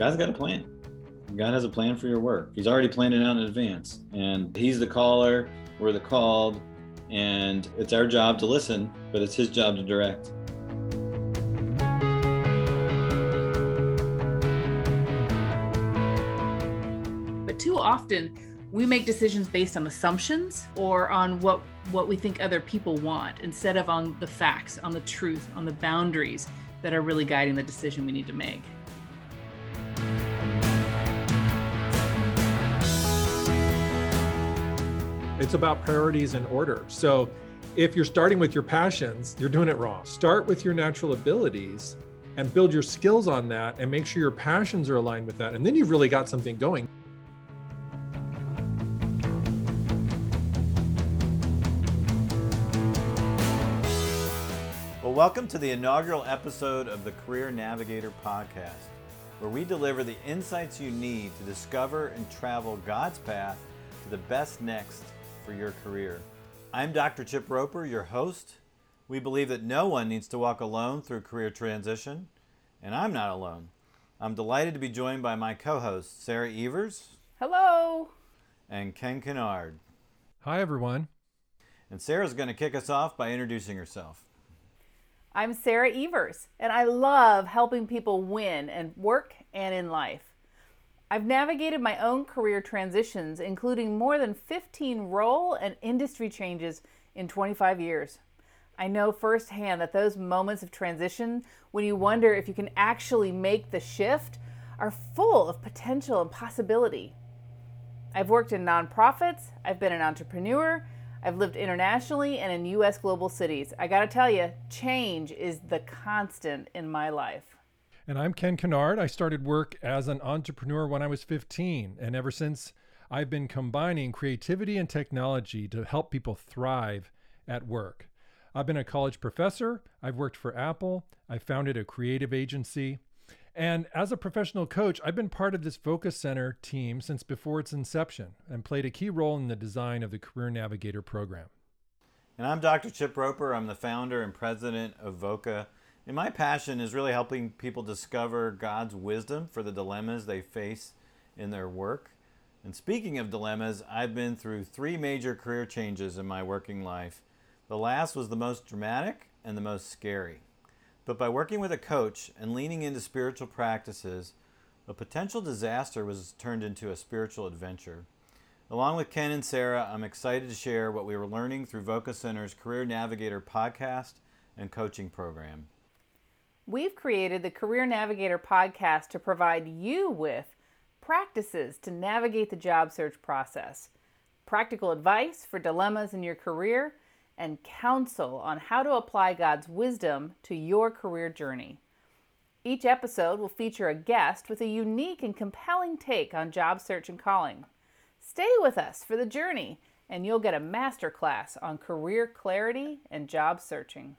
God's got a plan. God has a plan for your work. He's already planned it out in advance. And He's the caller, we're the called, and it's our job to listen, but it's His job to direct. But too often, we make decisions based on assumptions or on what what we think other people want instead of on the facts on the truth on the boundaries that are really guiding the decision we need to make It's about priorities and order. So if you're starting with your passions, you're doing it wrong. Start with your natural abilities and build your skills on that and make sure your passions are aligned with that. And then you've really got something going. Well, welcome to the inaugural episode of the Career Navigator podcast, where we deliver the insights you need to discover and travel God's path to the best next for your career. I'm Dr. Chip Roper, your host. We believe that no one needs to walk alone through career transition, and I'm not alone. I'm delighted to be joined by my co hosts, Sarah Evers. Hello. And Ken Kennard. Hi, everyone. And Sarah's going to kick us off by introducing herself. I'm Sarah Evers, and I love helping people win in work and in life. I've navigated my own career transitions, including more than 15 role and industry changes in 25 years. I know firsthand that those moments of transition, when you wonder if you can actually make the shift, are full of potential and possibility. I've worked in nonprofits, I've been an entrepreneur, I've lived internationally and in US global cities. I gotta tell you, change is the constant in my life. And I'm Ken Kennard. I started work as an entrepreneur when I was 15. And ever since, I've been combining creativity and technology to help people thrive at work. I've been a college professor, I've worked for Apple, I founded a creative agency. And as a professional coach, I've been part of this Voca Center team since before its inception and played a key role in the design of the Career Navigator program. And I'm Dr. Chip Roper. I'm the founder and president of Voca and my passion is really helping people discover God's wisdom for the dilemmas they face in their work. And speaking of dilemmas, I've been through three major career changes in my working life. The last was the most dramatic and the most scary. But by working with a coach and leaning into spiritual practices, a potential disaster was turned into a spiritual adventure. Along with Ken and Sarah, I'm excited to share what we were learning through Voca Center's Career Navigator podcast and coaching program. We've created the Career Navigator podcast to provide you with practices to navigate the job search process, practical advice for dilemmas in your career, and counsel on how to apply God's wisdom to your career journey. Each episode will feature a guest with a unique and compelling take on job search and calling. Stay with us for the journey, and you'll get a masterclass on career clarity and job searching.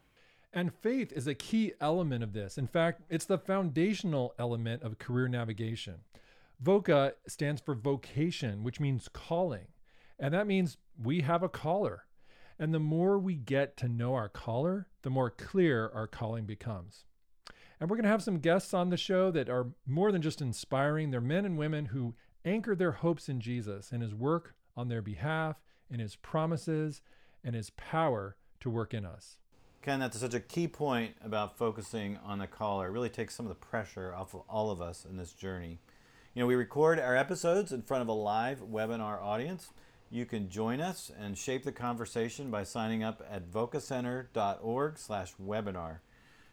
And faith is a key element of this. In fact, it's the foundational element of career navigation. VOCA stands for vocation, which means calling. And that means we have a caller. And the more we get to know our caller, the more clear our calling becomes. And we're going to have some guests on the show that are more than just inspiring. They're men and women who anchor their hopes in Jesus and his work on their behalf, in his promises, and his power to work in us. Ken, that's such a key point about focusing on the caller. It really takes some of the pressure off of all of us in this journey. You know, we record our episodes in front of a live webinar audience. You can join us and shape the conversation by signing up at vocacenter.org slash webinar.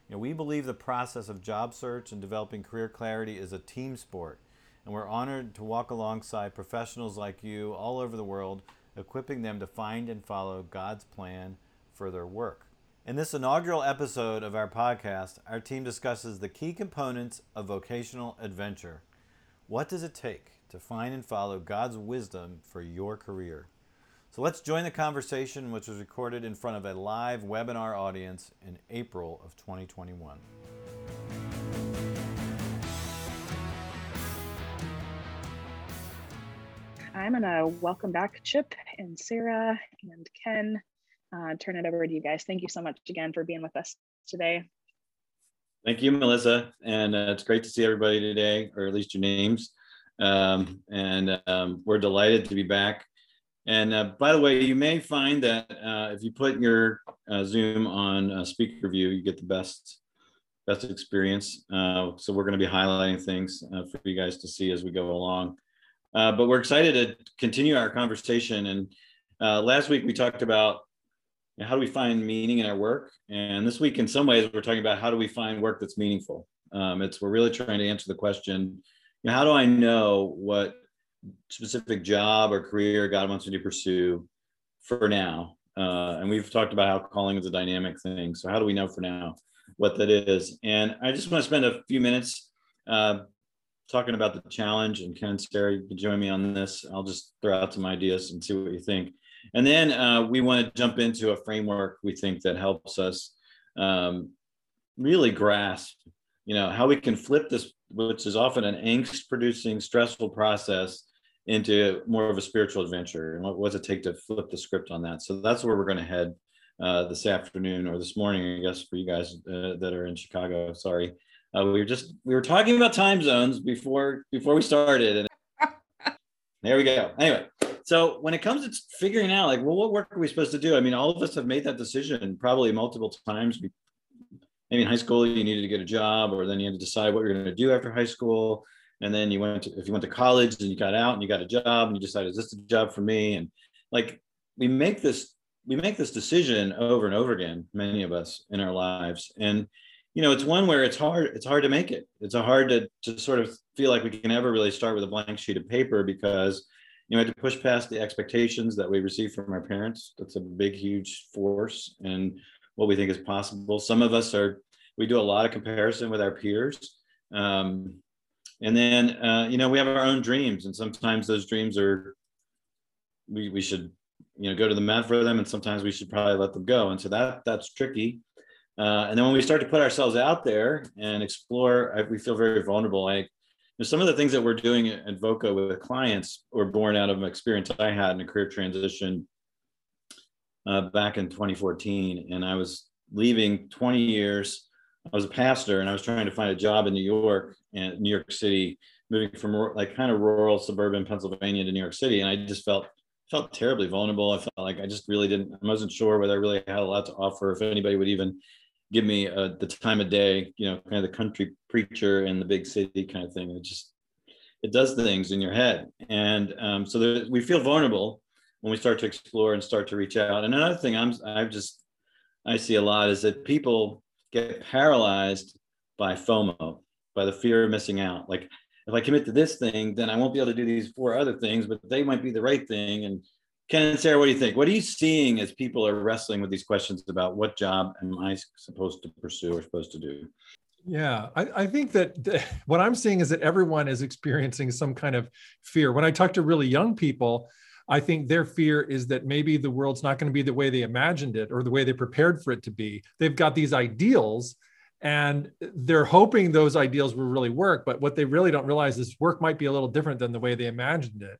You know, we believe the process of job search and developing career clarity is a team sport, and we're honored to walk alongside professionals like you all over the world, equipping them to find and follow God's plan for their work. In this inaugural episode of our podcast, our team discusses the key components of vocational adventure. What does it take to find and follow God's wisdom for your career? So let's join the conversation, which was recorded in front of a live webinar audience in April of 2021. I'm going to welcome back Chip and Sarah and Ken uh, turn it over to you guys. Thank you so much again for being with us today. Thank you, Melissa. And uh, it's great to see everybody today, or at least your names. Um, and um, we're delighted to be back. And uh, by the way, you may find that uh, if you put your uh, Zoom on speaker view, you get the best best experience. Uh, so we're going to be highlighting things for you guys to see as we go along. but we're excited to continue our conversation. And last week we talked about how do we find meaning in our work, and this week, in some ways, we're talking about how do we find work that's meaningful. Um, it's we're really trying to answer the question you know, how do I know what specific job or career God wants me to pursue for now? Uh, and we've talked about how calling is a dynamic thing. So how do we know for now what that is? And I just want to spend a few minutes uh, talking about the challenge. And Ken, Sarah, you can join me on this. I'll just throw out some ideas and see what you think. And then uh, we want to jump into a framework we think that helps us um, really grasp, you know, how we can flip this which is often an angst producing, stressful process, into more of a spiritual adventure. And what, does it take to flip the script on that? So that's where we're going to head uh, this afternoon or this morning, I guess, for you guys uh, that are in Chicago. Sorry. Uh, we were just we were talking about time zones before before we started and there we go anyway so when it comes to figuring out like well what work are we supposed to do? I mean all of us have made that decision probably multiple times maybe in high school you needed to get a job or then you had to decide what you're going to do after high school. And then you went to if you went to college and you got out and you got a job and you decided is this a job for me? And like we make this we make this decision over and over again many of us in our lives. And you know it's one where it's hard it's hard to make it. It's hard to, to sort of feel like we can ever really start with a blank sheet of paper because you know, have to push past the expectations that we receive from our parents. That's a big, huge force. And what we think is possible. Some of us are, we do a lot of comparison with our peers. Um, and then, uh, you know, we have our own dreams, and sometimes those dreams are, we, we should, you know, go to the mat for them, and sometimes we should probably let them go. And so that that's tricky. Uh, and then when we start to put ourselves out there and explore, I, we feel very vulnerable. Like some of the things that we're doing at Voca with clients were born out of an experience I had in a career transition uh, back in 2014, and I was leaving 20 years. I was a pastor, and I was trying to find a job in New York and New York City, moving from like kind of rural suburban Pennsylvania to New York City, and I just felt felt terribly vulnerable. I felt like I just really didn't. I wasn't sure whether I really had a lot to offer, if anybody would even give me uh, the time of day. You know, kind of the country preacher in the big city kind of thing. It just it does things in your head, and um, so there, we feel vulnerable when we start to explore and start to reach out. And another thing I'm I've just I see a lot is that people get paralyzed by FOMO, by the fear of missing out. Like if I commit to this thing, then I won't be able to do these four other things, but they might be the right thing. And Ken and Sarah, what do you think? What are you seeing as people are wrestling with these questions about what job am I supposed to pursue or supposed to do? Yeah, I, I think that the, what I'm seeing is that everyone is experiencing some kind of fear. When I talk to really young people, I think their fear is that maybe the world's not going to be the way they imagined it or the way they prepared for it to be. They've got these ideals and they're hoping those ideals will really work. But what they really don't realize is work might be a little different than the way they imagined it.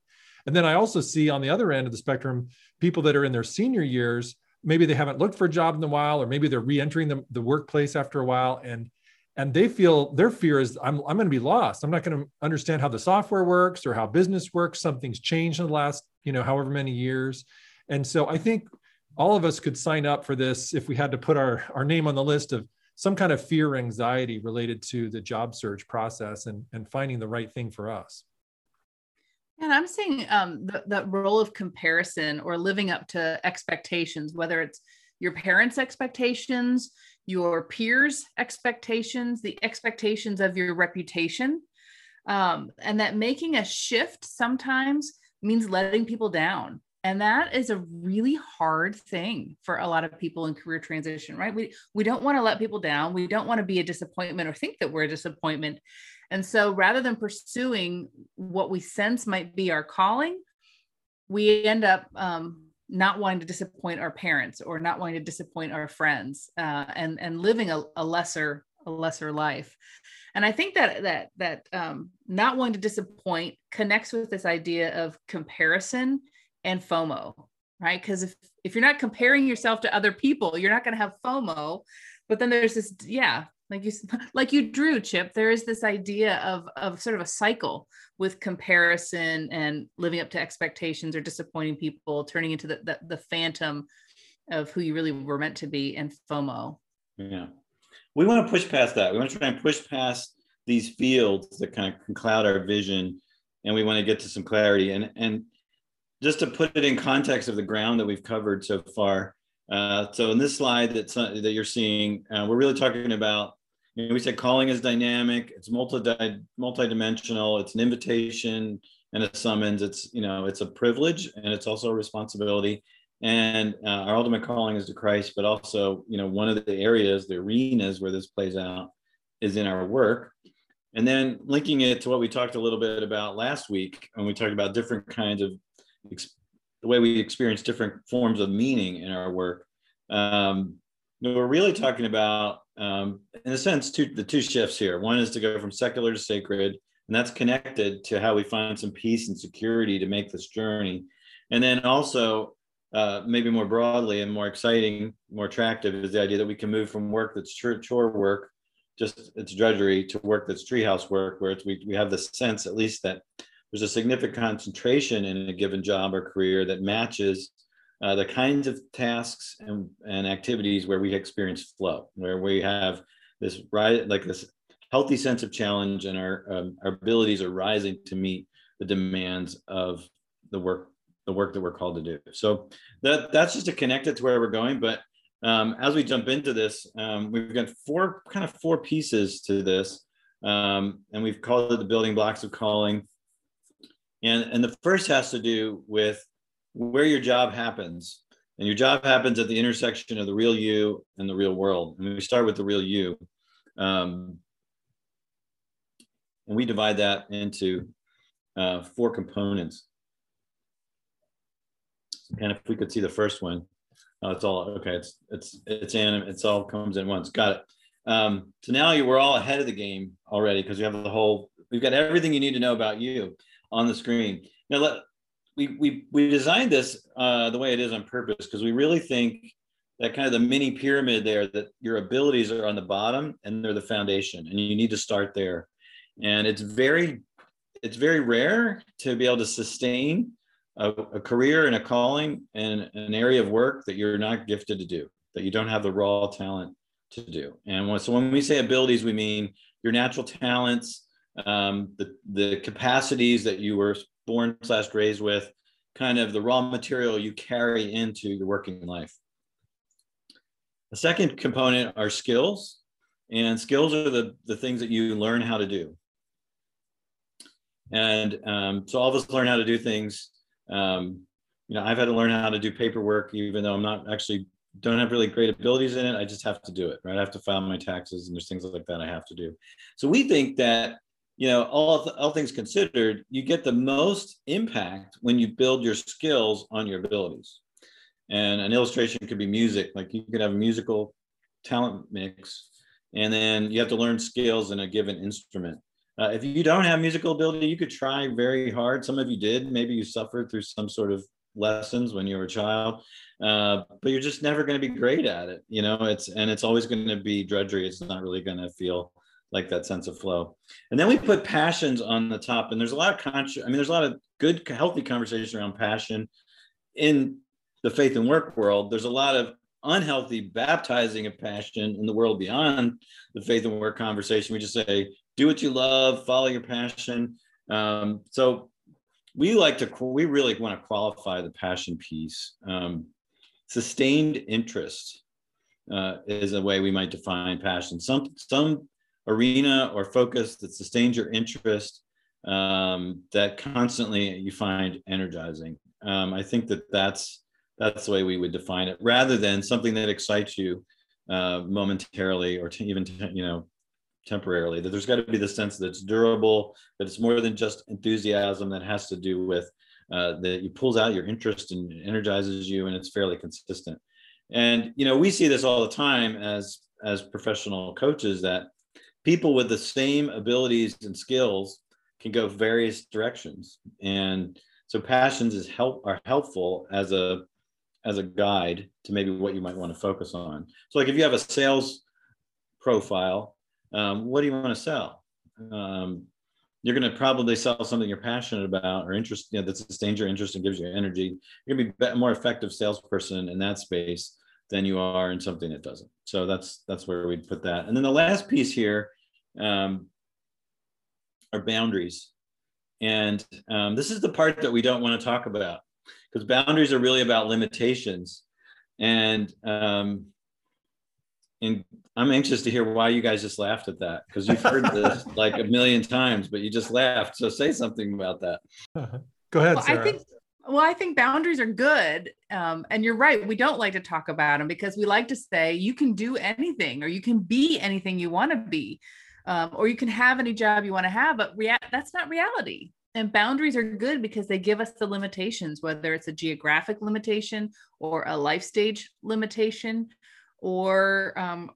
And then I also see on the other end of the spectrum people that are in their senior years. Maybe they haven't looked for a job in a while, or maybe they're re-entering the, the workplace after a while, and and they feel their fear is I'm, I'm going to be lost. I'm not going to understand how the software works or how business works. Something's changed in the last you know however many years. And so i think all of us could sign up for this if we had to put our, our name on the list of some kind of fear anxiety related to the job search process and, and finding the right thing for us and i'm seeing um, role of comparison or living up to expectations whether it's your parents expectations your peers' expectations, the expectations of your reputation. Um, and that making a shift sometimes means letting people down. And that is a really hard thing for a lot of people in career transition, right? We, we don't want to let people down. We don't want to be a disappointment or think that we're a disappointment. And so rather than pursuing what we sense might be our calling, we end up um, not wanting to disappoint our parents or not wanting to disappoint our friends uh, and and living a, a, lesser a lesser life. And i think that that that um, not wanting to disappoint connects with this idea of comparison and fomo right? Because if if you're not comparing yourself to other people you're not going to have fomo but then there's this yeah like you like you drew chip there is this idea of of sort of a cycle with comparison and living up to expectations or disappointing people turning into the the, the phantom of who you really were meant to be and fomo. Yeah. We want to push past that. We want to try and push past these fields that kind of cloud our vision and we want to get to some clarity. And and just to put it in context of the ground that we've covered so far uh, so in this slide that, that you're seeing, uh, we're really talking about you know, we said calling is dynamic. It's multi multi-dimensional. It's an invitation and a summons. It's you know it's a privilege and it's also a responsibility. And uh, our ultimate calling is to Christ, but also you know one of the areas, the arenas where this plays out, is in our work. And then linking it to what we talked a little bit about last week, when we talked about different kinds of the way we experience different forms of meaning in our work. Um, we're really talking about um, in a sense, two, the two shifts here. One is to go from secular to sacred, and that's connected to how we find some peace and security to make this journey. And then also, uh, maybe more broadly and more exciting, more attractive, is the idea that we can move from work that's chore, chore work, just it's drudgery, to work that's treehouse work, where we, we have the sense, at least, that there's a significant concentration in a given job or career that matches uh, the kinds of tasks and, and activities where we experience flow, where we have this right like this healthy sense of challenge and our um, our abilities are rising to meet the demands of the work the work that we're called to do. So that that's just to connect it to where we're going. But um, as we jump into this, um, we've got four kind of four pieces to this, um, and we've called it the building blocks of calling. And and the first has to do with where your job happens. And your job happens at the intersection of the real you and the real world. And we start with the real you. Um, and we divide that into uh, four components. And if we could see the first one, oh, it's all okay. It's it's it's anim. It's all comes in once. Got it. Um, so now you we're all ahead of the game already because we have the whole. We've got everything you need to know about you on the screen. Now let we we we designed this uh, the way it is on purpose because we really think that kind of the mini pyramid there that your abilities are on the bottom and they're the foundation and you need to start there. And it's very it's very rare to be able to sustain a, a career and a calling and an area of work that you're not gifted to do that you don't have the raw talent to do. And when, so when we say abilities we mean your natural talents um, the, the capacities that you were born slash raised with, kind of the raw material you carry into your working life. The second component are skills, and skills are the, the things that you learn how to do. And um, so all of us learn how to do things. Um, you know, I've had to learn how to do paperwork, even though I'm not actually don't have really great abilities in it. I just have to do it, right? I have to file my taxes, and there's things like that I have to do. So we think that you know, all, all things considered, you get the most impact when you build your skills on your abilities. And an illustration could be music, like you could have a musical talent mix, and then you have to learn skills in a given instrument. Uh, if you don't have musical ability, you could try very hard. Some of you did. Maybe you suffered through some sort of lessons when you were a child, uh, but you're just never going to be great at it. You know, it's and it's always going to be drudgery. It's not really going to feel like that sense of flow. And then we put passions on the top, and there's a lot of conscious, I mean, there's a lot of good, healthy conversation around passion in the faith and work world. There's a lot of unhealthy baptizing of passion in the world beyond the faith and work conversation. We just say, do what you love, follow your passion. Um, so we like to, we really want to qualify the passion piece. Um, sustained interest uh, is a way we might define passion. Some, some arena or focus that sustains your interest um, that constantly you find energizing. Um, I think that that's that's the way we would define it, rather than something that excites you uh, momentarily or even you know temporarily. That there's got to be the sense that it's durable, that it's more than just enthusiasm that has to do with uh, that it pulls out your interest and energizes you, and it's fairly consistent. And you know we see this all the time as as professional coaches that people with the same abilities and skills can go various directions and so passions is help are helpful as a as a guide to maybe what you might want to focus on so like if you have a sales profile um, what do you want to sell? Um, you're going to probably sell something you're passionate about or interest, you know, that sustains your interest and gives you energy. You're going to be a more effective salesperson in that space than you are in something that doesn't. So that's that's where we'd put that. And then the last piece here um, are boundaries. And um, this is the part that we don't want to talk about because boundaries are really about limitations. And um, and I'm anxious to hear why you guys just laughed at that because you've heard this like a million times, but you just laughed. So say something about that. Go ahead, Well, Sarah. I think well, I think boundaries are good. Um, and you're right. We don't like to talk about them because we like to say you can do anything or you can be anything you want to be, um, or you can have any job you want to have. But rea- that's not reality. And boundaries are good because they give us the limitations, whether it's a geographic limitation or a life stage limitation or um,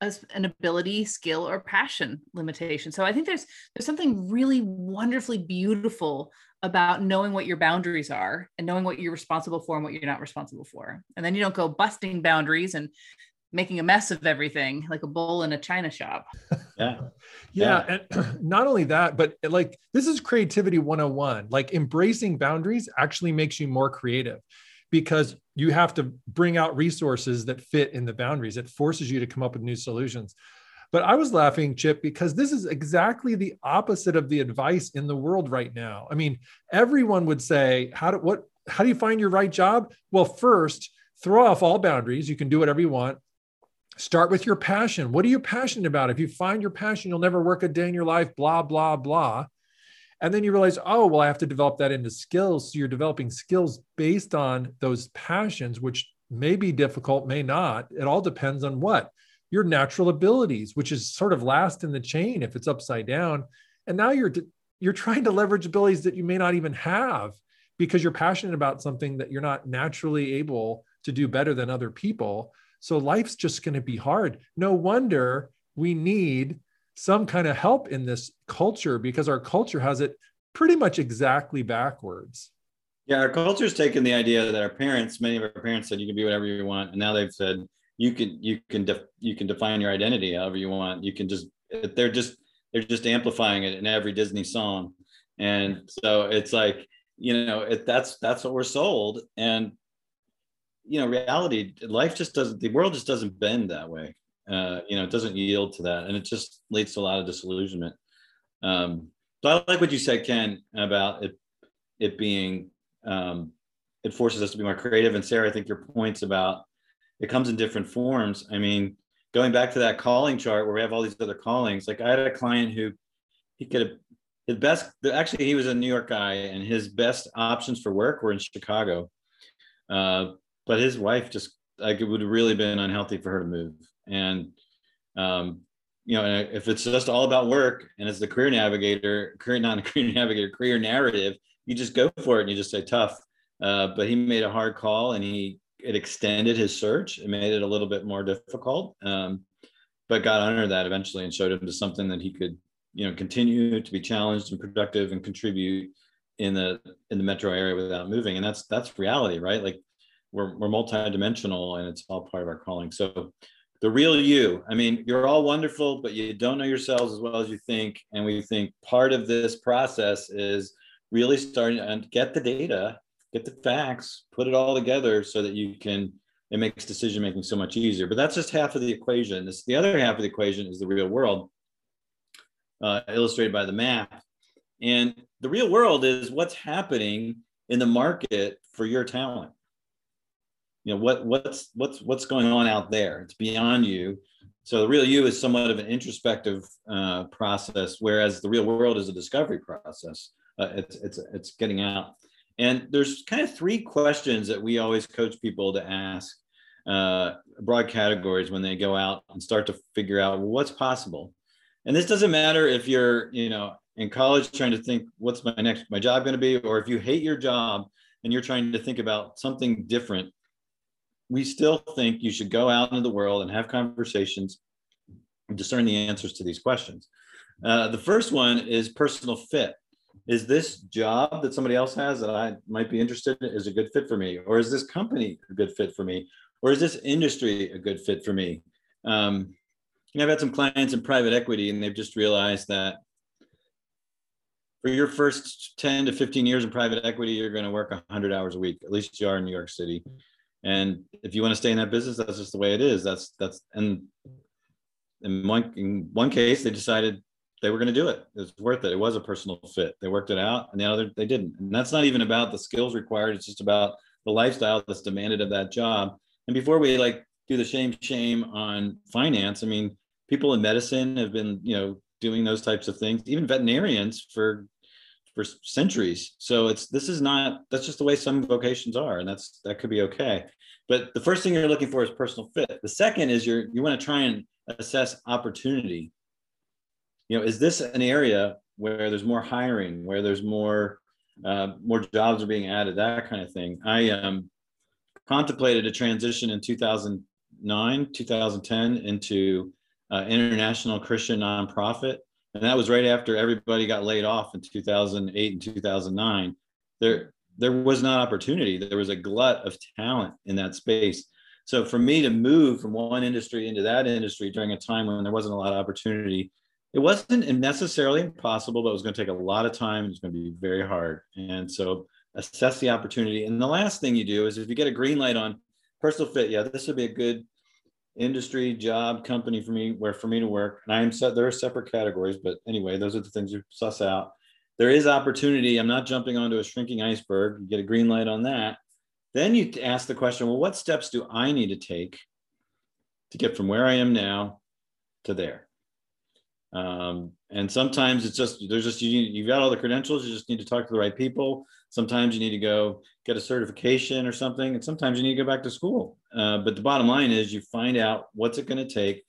as an ability, skill, or passion limitation. So I think there's there's something really wonderfully beautiful about knowing what your boundaries are and knowing what you're responsible for and what you're not responsible for. And then you don't go busting boundaries and making a mess of everything like a bowl in a china shop. Yeah. yeah, and not only that, but like this is creativity 101. Like embracing boundaries actually makes you more creative because you have to bring out resources that fit in the boundaries. It forces you to come up with new solutions. But I was laughing, Chip, because this is exactly the opposite of the advice in the world right now. I mean, everyone would say, "How do what? How do you find your right job?" Well, first, throw off all boundaries. You can do whatever you want. Start with your passion. What are you passionate about? If you find your passion, you'll never work a day in your life. Blah blah blah. And then you realize, oh, well, I have to develop that into skills. So you're developing skills based on those passions, which may be difficult, may not. It all depends on what your natural abilities, which is sort of last in the chain if it's upside down. And now you're you're trying to leverage abilities that you may not even have because you're passionate about something that you're not naturally able to do better than other people. So life's just going to be hard. No wonder we need some kind of help in this culture because our culture has it pretty much exactly backwards. Yeah, our culture's taken the idea that our parents, many of our parents said you can be whatever you want, and now they've said you can you can def, you can define your identity however you want. You can just they're just they're just amplifying it in every Disney song, and so it's like you know it, that's that's what we're sold, and you know reality life just doesn't the world just doesn't bend that way. Uh, you know it doesn't yield to that, and it just leads to a lot of disillusionment. Um, so I like what you said, Ken, about it it being um, it forces us to be more creative. And Sarah, I think your points about it comes in different forms. I mean, going back to that calling chart where we have all these other callings, like I had a client who he could have his best actually he was a New York guy and his best options for work were in Chicago. Uh, but his wife just like it would have really been unhealthy for her to move. And um, you know, if it's just all about work and it's the career navigator, career not a career navigator, career narrative, you just go for it and you just say tough. Uh, but he made a hard call and he it extended his search. It made it a little bit more difficult, um, but got under that eventually and showed him to something that he could, you know, continue to be challenged and productive and contribute in the in the metro area without moving. And that's that's reality, right? Like we're we're multidimensional and it's all part of our calling. So the real you. I mean, you're all wonderful, but you don't know yourselves as well as you think. And we think part of this process is really starting to get the data, get the facts, put it all together so that you can, it makes decision making so much easier. But that's just half of the equation. This, the other half of the equation is the real world, uh, illustrated by the map. And the real world is what's happening in the market for your talent you know what what's what's what's going on out there? It's beyond you. So the real you is somewhat of an introspective uh, process whereas the real world is a discovery process. Uh, it's it's it's getting out. And there's kind of three questions that we always coach people to ask uh, broad categories when they go out and start to figure out well, what's possible? And this doesn't matter if you're you know in college trying to think what's my next my job going to be? Or if you hate your job and you're trying to think about something different we still think you should go out into the world and have conversations and discern the answers to these questions. Uh, the first one is personal fit. Is this job that somebody else has that I might be interested in is a good fit for me? Or is this company a good fit for me? Or is this industry a good fit for me? Um, I've had some clients in private equity, and they've just realized that for your first 10 to 15 years in private equity, you're going to work 100 hours a week. At least you are in New York City. And if you want to stay in that business, that's just the way it is. That's that's and in one in one case, they decided they were going to do it. It was worth it. It was a personal fit. They worked it out, and the other they didn't. And that's not even about the skills required. It's just about the lifestyle that's demanded of that job. And before we like do the shame shame on finance, I mean, people in medicine have been you know doing those types of things. Even veterinarians for for centuries. So it's this is not that's just the way some vocations are, and that's that could be okay. But the first thing you're looking for is personal fit. The second is you're you want to try and assess opportunity. You know, is this an area where there's more hiring, where there's more uh, more jobs are being added, that kind of thing. I um, contemplated a transition in 2009, 2010 into uh, international Christian nonprofit and that was right after everybody got laid off in 2008 and 2009 there there was not opportunity. There was a glut of talent in that space. So for me to move from one industry into that industry during a time when there wasn't a lot of opportunity it wasn't necessarily impossible but it was going to take a lot of time. It's going to be very hard. And so assess the opportunity. And the last thing you do is if you get a green light on personal fit yeah this would be a good industry, job, company for me, where for me to work. And I am set, there are separate categories, but anyway, those are the things you suss out. There is opportunity. I'm not jumping onto a shrinking iceberg. You get a green light on that. Then you ask the question, well, what steps do I need to take to get from where I am now to there? Um, and sometimes it's just there's just you you've got all the credentials. You just need to talk to the right people. Sometimes you need to go get a certification or something, and sometimes you need to go back to school. Uh, but the bottom line is you find out what's it going to take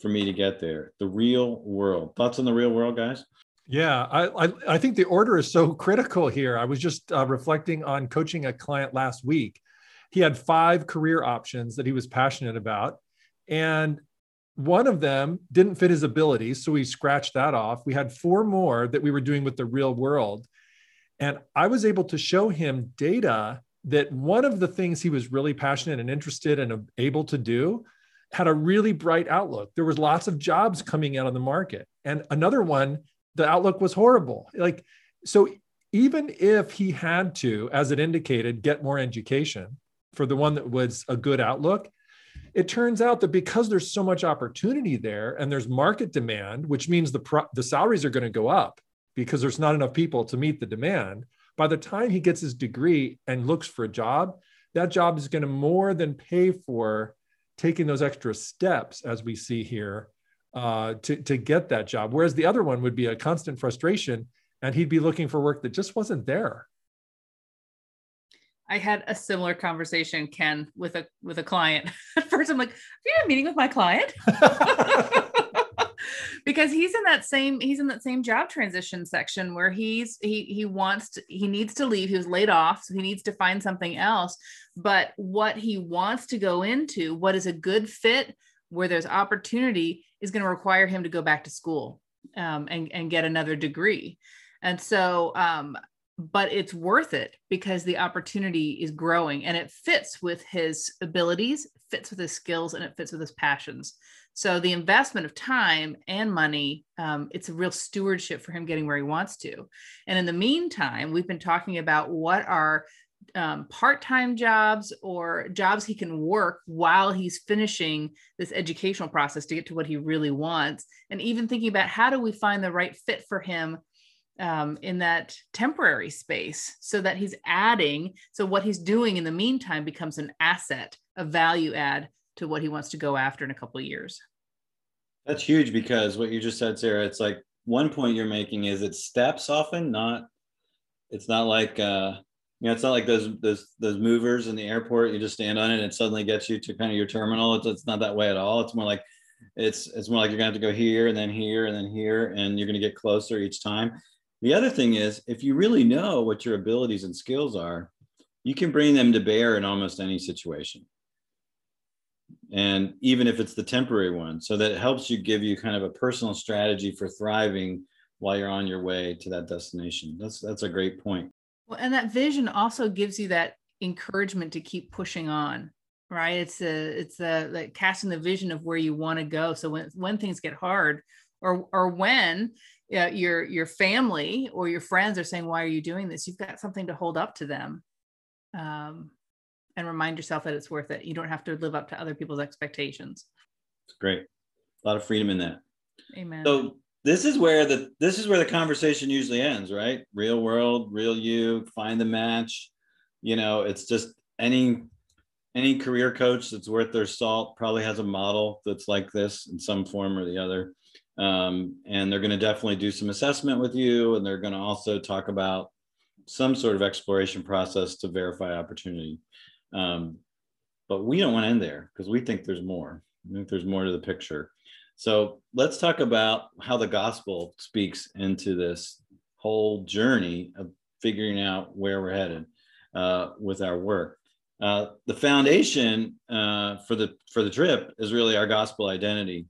for me to get there. The real world. Thoughts on the real world, guys? Yeah, I, I, I think the order is so critical here. I was just uh, reflecting on coaching a client last week. He had five career options that he was passionate about, and one of them didn't fit his abilities, so we scratched that off. We had four more that we were doing with the real world, and I was able to show him data that one of the things he was really passionate and interested and able to do had a really bright outlook. There was lots of jobs coming out on the market. And another one, the outlook was horrible. Like, so even if he had to, as it indicated, get more education for the one that was a good outlook, it turns out that because there's so much opportunity there and there's market demand, which means the pro- the salaries are going to go up because there's not enough people to meet the demand. By the time he gets his degree and looks for a job, that job is going to more than pay for taking those extra steps, as we see here, uh, to, to get that job. Whereas the other one would be a constant frustration and he'd be looking for work that just wasn't there. I had a similar conversation, Ken, with a with a client. At first, I'm like, "Are you meeting with my client?" because he's in that same he's in that same job transition section where he's he he wants to he needs to leave. He was laid off so he needs to find something else. But what he wants to go into what is a good fit where there's opportunity is going to require him to go back to school um, and and get another degree. And so um, but it's worth it because the opportunity is growing and it fits with his abilities fits with his skills and it fits with his passions so the investment of time and money, um, it's a real stewardship for him getting where he wants to. And in the meantime, we've been talking about what are um, part-time jobs or jobs he can work while he's finishing this educational process to get to what he really wants and even thinking about how do we find the right fit for him um, in that temporary space so that he's adding so what he's doing in the meantime becomes an asset a value add to what he wants to go after in a couple of years. That's huge because what you just said, Sarah, it's like one point you're making is it steps often, not it's not like uh you know, it's not like those those those movers in the airport. You just stand on it and it suddenly gets you to kind of your terminal. It's, it's not that way at all. It's more like it's it's more like you're gonna have to go here and then here and then here, and you're gonna get closer each time. The other thing is, if you really know what your abilities and skills are, you can bring them to bear in almost any situation and even if it's the temporary one. So that helps you give you kind of a personal strategy for thriving while you're on your way to that destination. That's that's a great point. Well and that vision also gives you that encouragement to keep pushing on right? It's a it's a like casting the vision of where you want to go. So when when things get hard or or when uh, your your family or your friends are saying why are you doing this? You've got something to hold up to them. Um, and remind yourself that it's worth it. You don't have to live up to other people's expectations. It's great. A lot of freedom in that. Amen. So this is where the this is where the conversation usually ends right? Real world real you find the match. You know it's just any any career coach that's worth their salt probably has a model that's like this in some form or the other. Um, and they're going to definitely do some assessment with you and they're going to also talk about some sort of exploration process to verify opportunity um, but we don't want to end there because we think there's more i think there's more to the picture so let's talk about how the gospel speaks into this whole journey of figuring out where we're headed uh, with our work. Uh, the foundation uh, for the for the trip is really our gospel identity,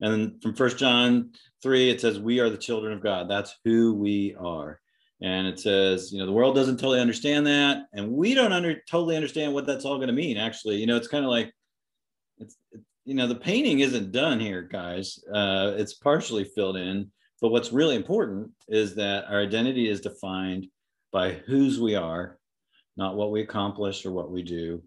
and from First John three it says we are the children of God. That's who we are, and it says you know the world doesn't totally understand that, and we don't under totally understand what that's all going to mean. Actually, you know it's kind of like it's you know the painting isn't done here guys. Uh, it's partially filled in but what's really important is that our identity is defined by whose we are not what we accomplish or what we do.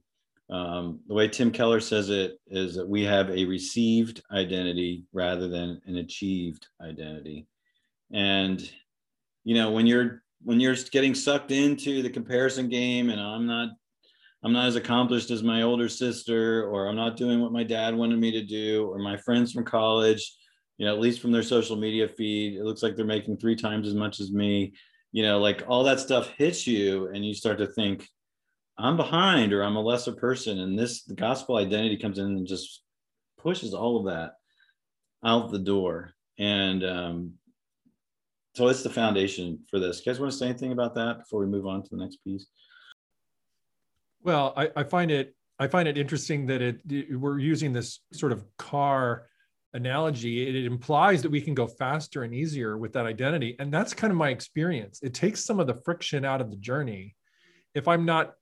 Um, the way tim keller says it is that we have a received identity rather than an achieved identity. And you know when you're when you're getting sucked into the comparison game and i'm not I'm not as accomplished as my older sister, or I'm not doing what my dad wanted me to do, or my friends from college, you know, at least from their social media feed, it looks like they're making three times as much as me. You know, like all that stuff hits you, and you start to think, I'm behind, or I'm a lesser person. And this the gospel identity comes in and just pushes all of that out the door. And um, so it's the foundation for this. You guys want to say anything about that before we move on to the next piece? Well, I, I find it I find it interesting that it, it, we're using this sort of car analogy. It, it implies that we can go faster and easier with that identity, and that's kind of my experience. It takes some of the friction out of the journey. If I'm not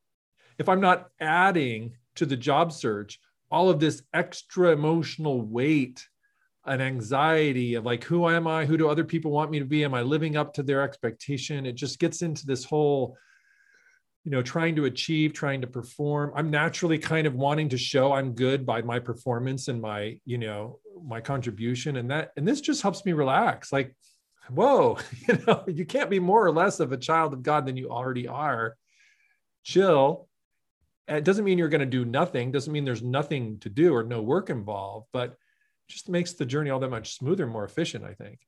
if I'm not adding to the job search all of this extra emotional weight and anxiety of like who am i? Who do other people want me to be? Am i living up to their expectation? It just gets into this whole you know trying to achieve trying to perform. I'm naturally kind of wanting to show i'm good by my performance and my you know my contribution. And that and this just helps me relax. Like whoa you know you can't be more or less of a child of god than you already are. Chill. It doesn't mean you're going to do nothing. Doesn't mean there's nothing to do or no work involved but just makes the journey all that much smoother more efficient i think.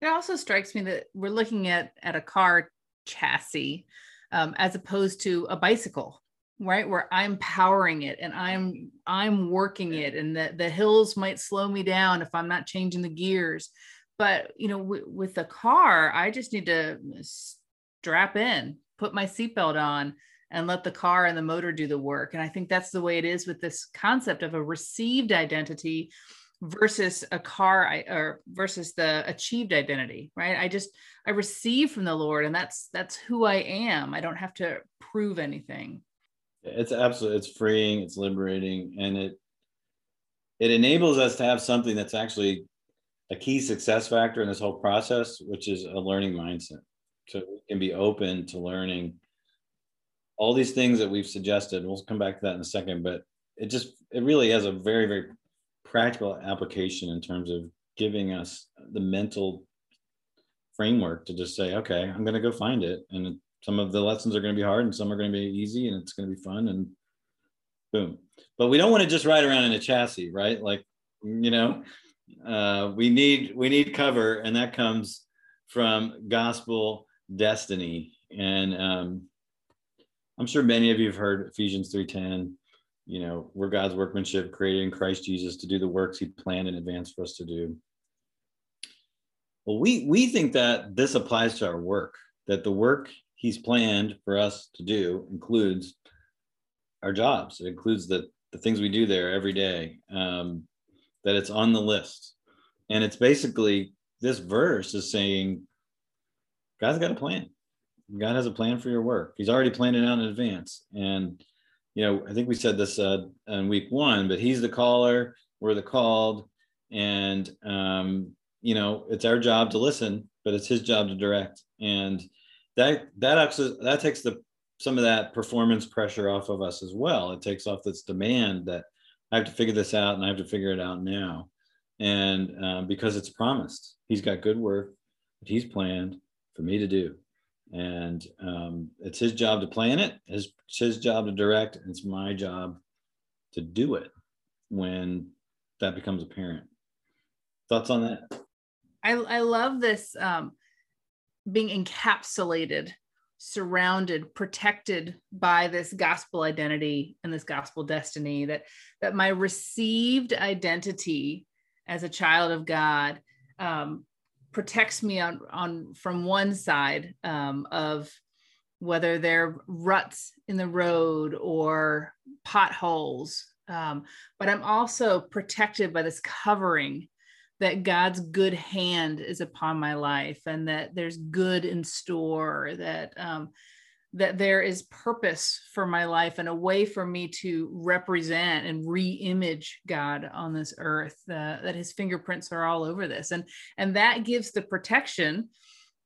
It also strikes me that we're looking at at a car chassis um, as opposed to a bicycle right? Where i'm powering it and i'm i'm working it and the, the hills might slow me down if i'm not changing the gears. But you know w- with the car i just need to strap in put my seatbelt on and let the car and the motor do the work. And i think that's the way it is with this concept of a received identity versus a car or versus the achieved identity right? I just i receive from the lord and that's that's who i am. I don't have to prove anything. It's absolutely it's freeing it's liberating and it it enables us to have something that's actually a key success factor in this whole process which is a learning mindset. So we can be open to learning all these things that we've suggested we'll come back to that in a second but it just it really has a very very practical application in terms of giving us the mental framework to just say, okay, I'm going to go find it. And some of the lessons are going to be hard and some are going to be easy and it's going to be fun and boom. But we don't want to just ride around in a chassis, right? Like, you know, uh, we need we need cover, and that comes from gospel destiny. And um, I'm sure many of you have heard Ephesians 3:10 you know, we're God's workmanship created in Christ Jesus to do the works he planned in advance for us to do. Well, we we think that this applies to our work, that the work he's planned for us to do includes our jobs. It includes the, the things we do there every day, um, that it's on the list. And it's basically this verse is saying, God's got a plan. God has a plan for your work. He's already planned it out in advance. And you know, I think we said this uh, in week one, but he's the caller, we're the called, and um, you know, it's our job to listen, but it's his job to direct, and that that actually that takes the some of that performance pressure off of us as well. It takes off this demand that I have to figure this out and I have to figure it out now, and uh, because it's promised, he's got good work that he's planned for me to do and um, it's his job to plan it it's his job to direct and it's my job to do it when that becomes apparent. Thoughts on that? I, I love this um, being encapsulated surrounded protected by this gospel identity and this gospel destiny that that my received identity as a child of god um, protects me on on from one side um, of whether they're ruts in the road or potholes. Um, but i'm also protected by this covering that god's good hand is upon my life and that there's good in store that um, that there is purpose for my life and a way for me to represent and re-image God on this earth. Uh, that His fingerprints are all over this, and and that gives the protection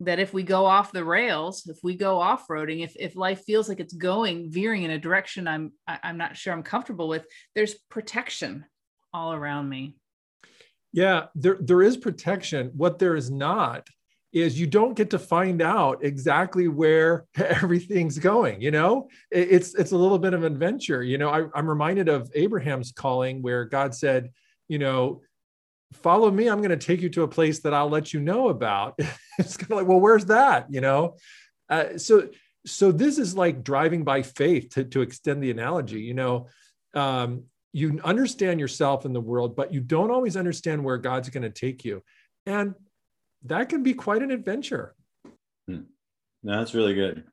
that if we go off the rails, if we go off roading, if if life feels like it's going veering in a direction I'm I'm not sure I'm comfortable with, there's protection all around me. Yeah, there there is protection. What there is not is you don't get to find out exactly where everything's going you know? It's it's a little bit of an adventure you know? I, i'm reminded of abraham's calling where god said you know follow me i'm going to take you to a place that i'll let you know about. It's kind of like well where's that? You know? Uh, so so this is like driving by faith to, to extend the analogy you know? Um, you understand yourself in the world but you don't always understand where god's going to take you. And that can be quite an adventure. Hmm. No, that's really good.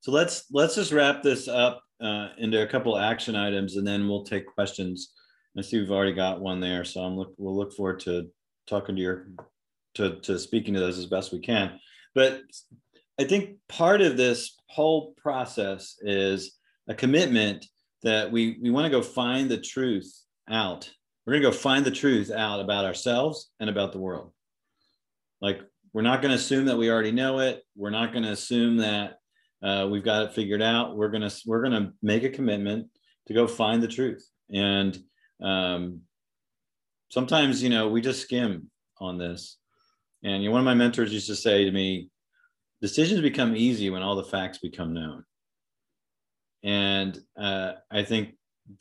So let's let's just wrap this up uh, into a couple action items, and then we'll take questions. I see we've already got one there, so I'm look we'll look forward to talking to your to to speaking to those as best we can. But I think part of this whole process is a commitment that we we want to go find the truth out. We're going to go find the truth out about ourselves and about the world. Like we're not going to assume that we already know it. We're not going to assume that uh, we've got it figured out. We're gonna we're gonna make a commitment to go find the truth. And um, sometimes you know we just skim on this. And you know, one of my mentors used to say to me, decisions become easy when all the facts become known. And uh, I think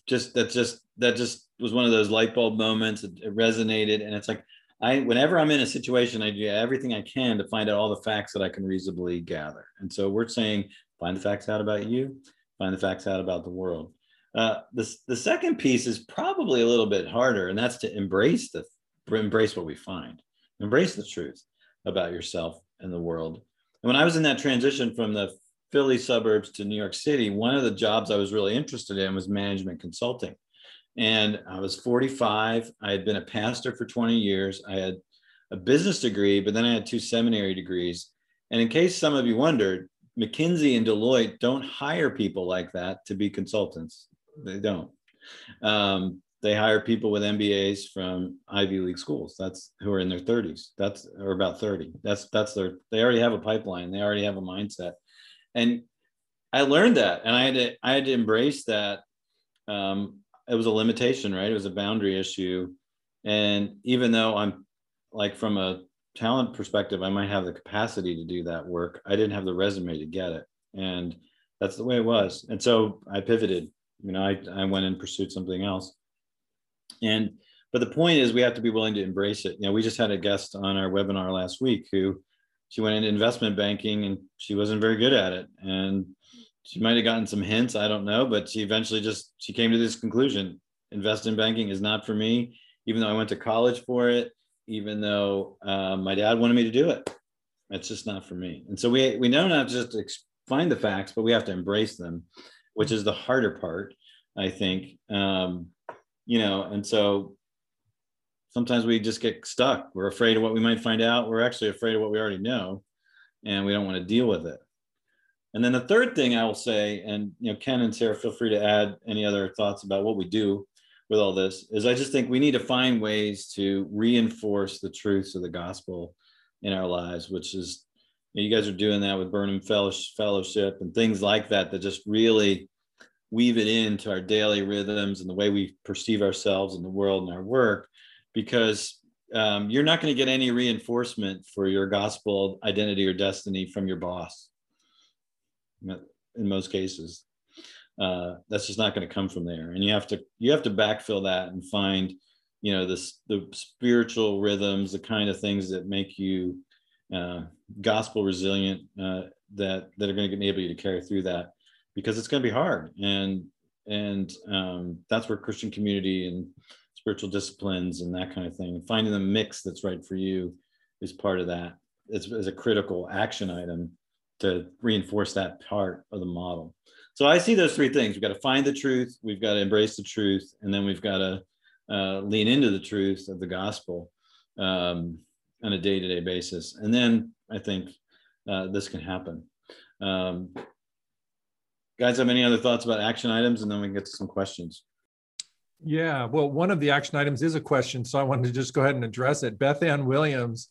just that just that just was one of those light bulb moments. It, it resonated, and it's like I whenever I'm in a situation, I do everything I can to find out all the facts that I can reasonably gather. And so we're saying find the facts out about you, find the facts out about the world. Uh, the, the second piece is probably a little bit harder, and that's to embrace the embrace what we find, embrace the truth about yourself and the world. And when I was in that transition from the Philly suburbs to New York City, one of the jobs I was really interested in was management consulting. And I was 45. I had been a pastor for 20 years. I had a business degree, but then I had two seminary degrees. And in case some of you wondered, McKinsey and Deloitte don't hire people like that to be consultants. They don't. Um, they hire people with MBAs from Ivy League schools. That's who are in their 30s. That's or about 30. That's that's their. They already have a pipeline. They already have a mindset. And I learned that, and I had to I had to embrace that um, it was a limitation, right? It was a boundary issue. And even though I'm like from a talent perspective, I might have the capacity to do that work. I didn't have the resume to get it. And that's the way it was. And so I pivoted. You know, I, I went and pursued something else. And but the point is we have to be willing to embrace it. You know, we just had a guest on our webinar last week who she went into investment banking and she wasn't very good at it. And she might have gotten some hints i don't know but she eventually just she came to this conclusion. Invest in banking is not for me even though i went to college for it even though uh, my dad wanted me to do it. It's just not for me. And so we we have to just find the facts but we have to embrace them which is the harder part i think. Um, you know and so sometimes we just get stuck. We're afraid of what we might find out. We're actually afraid of what we already know and we don't want to deal with it And then the third thing I will say, and you know, Ken and Sarah, feel free to add any other thoughts about what we do with all this, is I just think we need to find ways to reinforce the truths of the gospel in our lives, which is you, know, you guys are doing that with Burnham Fellowship and things like that that just really weave it into our daily rhythms and the way we perceive ourselves and the world and our work because um, you're not going to get any reinforcement for your gospel identity or destiny from your boss in most cases uh, that's just not going to come from there. And you have to you have to backfill that and find you know this the spiritual rhythms the kind of things that make you uh, gospel resilient uh, that that are going to enable you to carry through that because it's going to be hard. And and um, that's where christian community and spiritual disciplines and that kind of thing finding the mix that's right for you is part of that. It's, it's a critical action item to reinforce that part of the model. So i see those three things. We've got to find the truth we've got to embrace the truth and then we've got to uh, lean into the truth of the gospel um, on a day-to-day basis. And then i think uh, this can happen. Um, guys have any other thoughts about action items? And then we can get to some questions. Yeah well one of the action items is a question so i wanted to just go ahead and address it. Beth ann williams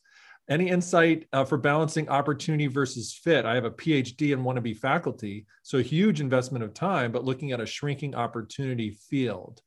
any insight uh, for balancing opportunity versus fit i have a phd and want to be faculty so a huge investment of time but looking at a shrinking opportunity field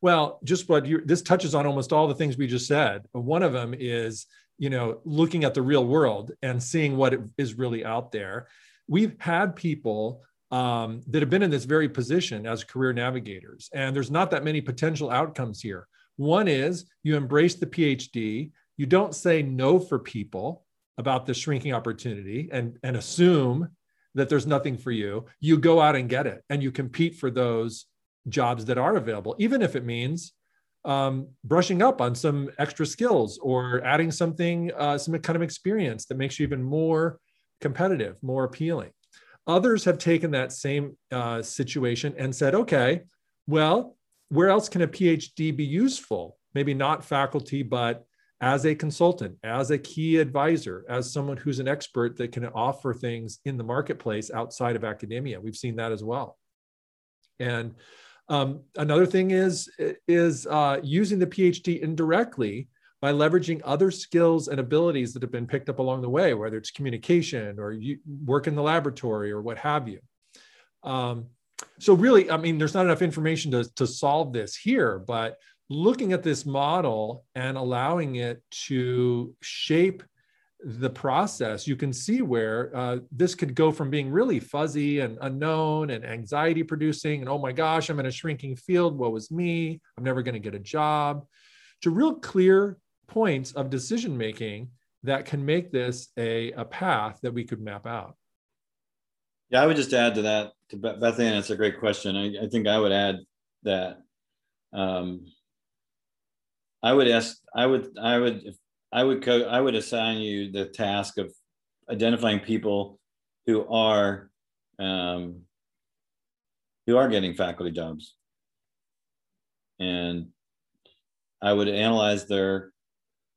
well just what you this touches on almost all the things we just said one of them is you know looking at the real world and seeing what is really out there we've had people um, that have been in this very position as career navigators. And there's not that many potential outcomes here. One is you embrace the PhD, you don't say no for people about the shrinking opportunity and, and assume that there's nothing for you. You go out and get it and you compete for those jobs that are available, even if it means um, brushing up on some extra skills or adding something, uh, some kind of experience that makes you even more competitive, more appealing. Others have taken that same uh, situation and said, okay, well, where else can a PhD be useful? Maybe not faculty, but as a consultant, as a key advisor, as someone who's an expert that can offer things in the marketplace outside of academia. We've seen that as well. And um, another thing is is uh, using the PhD indirectly by leveraging other skills and abilities that have been picked up along the way, whether it's communication or you work in the laboratory or what have you. Um, so really, I mean, there's not enough information to, to solve this here, but looking at this model and allowing it to shape the process, you can see where uh, this could go from being really fuzzy and unknown and anxiety producing, and oh my gosh, I'm in a shrinking field. What was me? I'm never going to get a job. To real clear points of decision making that can make this a, a path that we could map out. Yeah, I would just add to that, to Beth Ann, it's a great question. I, I think I would add that um, I would ask, I would, I would, I would, co- I would assign you the task of identifying people who are, um, who are getting faculty jobs. And I would analyze their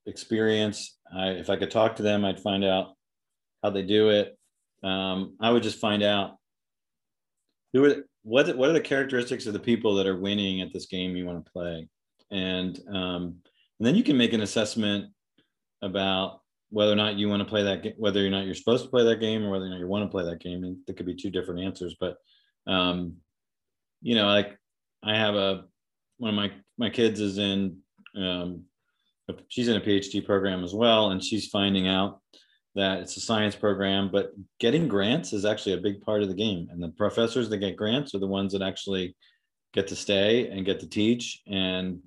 experience. I, if I could talk to them, I'd find out how they do it. Um, I would just find out who are what what are the characteristics of the people that are winning at this game you want to play, and um, and then you can make an assessment about whether or not you want to play that game, whether or not you're supposed to play that game, or whether or not you want to play that game. And there could be two different answers, but um, you know, like I have a one of my my kids is in um, she's in a PhD program as well, and she's finding out that it's a science program, but getting grants is actually a big part of the game. And the professors that get grants are the ones that actually get to stay and get to teach. And,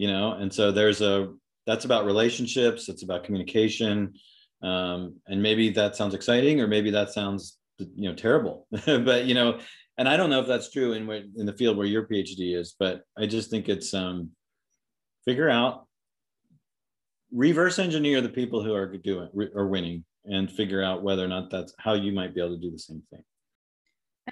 you know, and so there's a, that's about relationships, it's about communication. Um, and maybe that sounds exciting, or maybe that sounds, you know, terrible. but, you know, and I don't know if that's true in, in the field where your PhD is, but I just think it's, um, figure out reverse engineer the people who are doing are winning and figure out whether or not that's how you might be able to do the same thing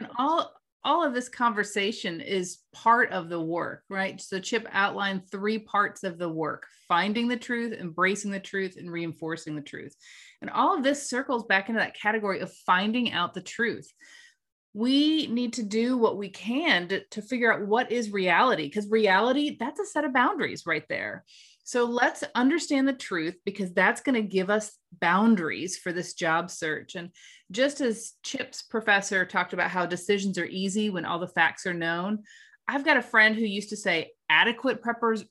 and all all of this conversation is part of the work, right? So Chip outlined three parts of the work finding the truth, embracing the truth, and reinforcing the truth. And all of this circles back into that category of finding out the truth. We need to do what we can to, to figure out what is reality, because reality, that's a set of boundaries right there. So let's understand the truth because that's going to give us boundaries for this job search. And just as Chip's professor talked about how decisions are easy when all the facts are known, I've got a friend who used to say adequate preppers,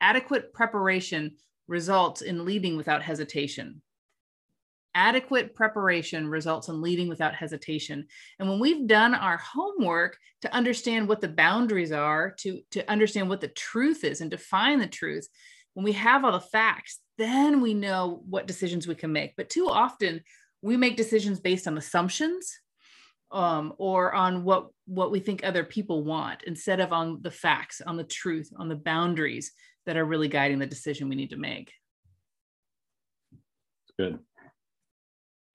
adequate preparation results in leading without hesitation. Adequate preparation results in leading without hesitation. And when we've done our homework to understand what the boundaries are, to, to understand what the truth is and define the truth, when we have all the facts, then we know what decisions we can make. But too often we make decisions based on assumptions um, or on what what we think other people want instead of on the facts, on the truth, on the boundaries that are really guiding the decision we need to make. Good.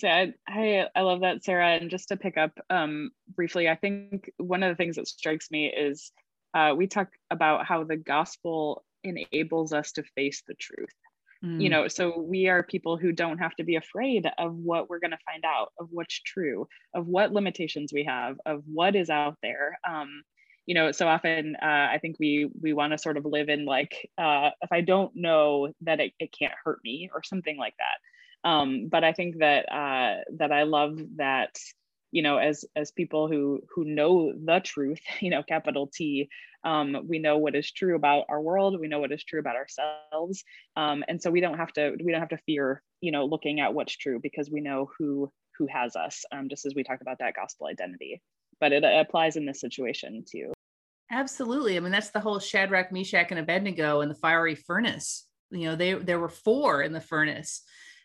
I, I, I love that, Sarah. And just to pick up um, briefly, I think one of the things that strikes me is uh, we talk about how the gospel enables us to face the truth. Mm. you know so we are people who don't have to be afraid of what we're going to find out of what's true of what limitations we have of what is out there. Um, you know so often uh, i think we we want to sort of live in like uh, if i don't know that it, it can't hurt me or something like that. Um, but i think that uh, that i love that you know as as people who who know the truth you know capital t um, we know what is true about our world we know what is true about ourselves um, and so we don't have to we don't have to fear you know looking at what's true because we know who who has us um, just as we talked about that gospel identity. But it, applies in this situation too absolutely. I mean that's the whole shadrach meshach and abednego and the fiery furnace. You know they there were four in the furnace.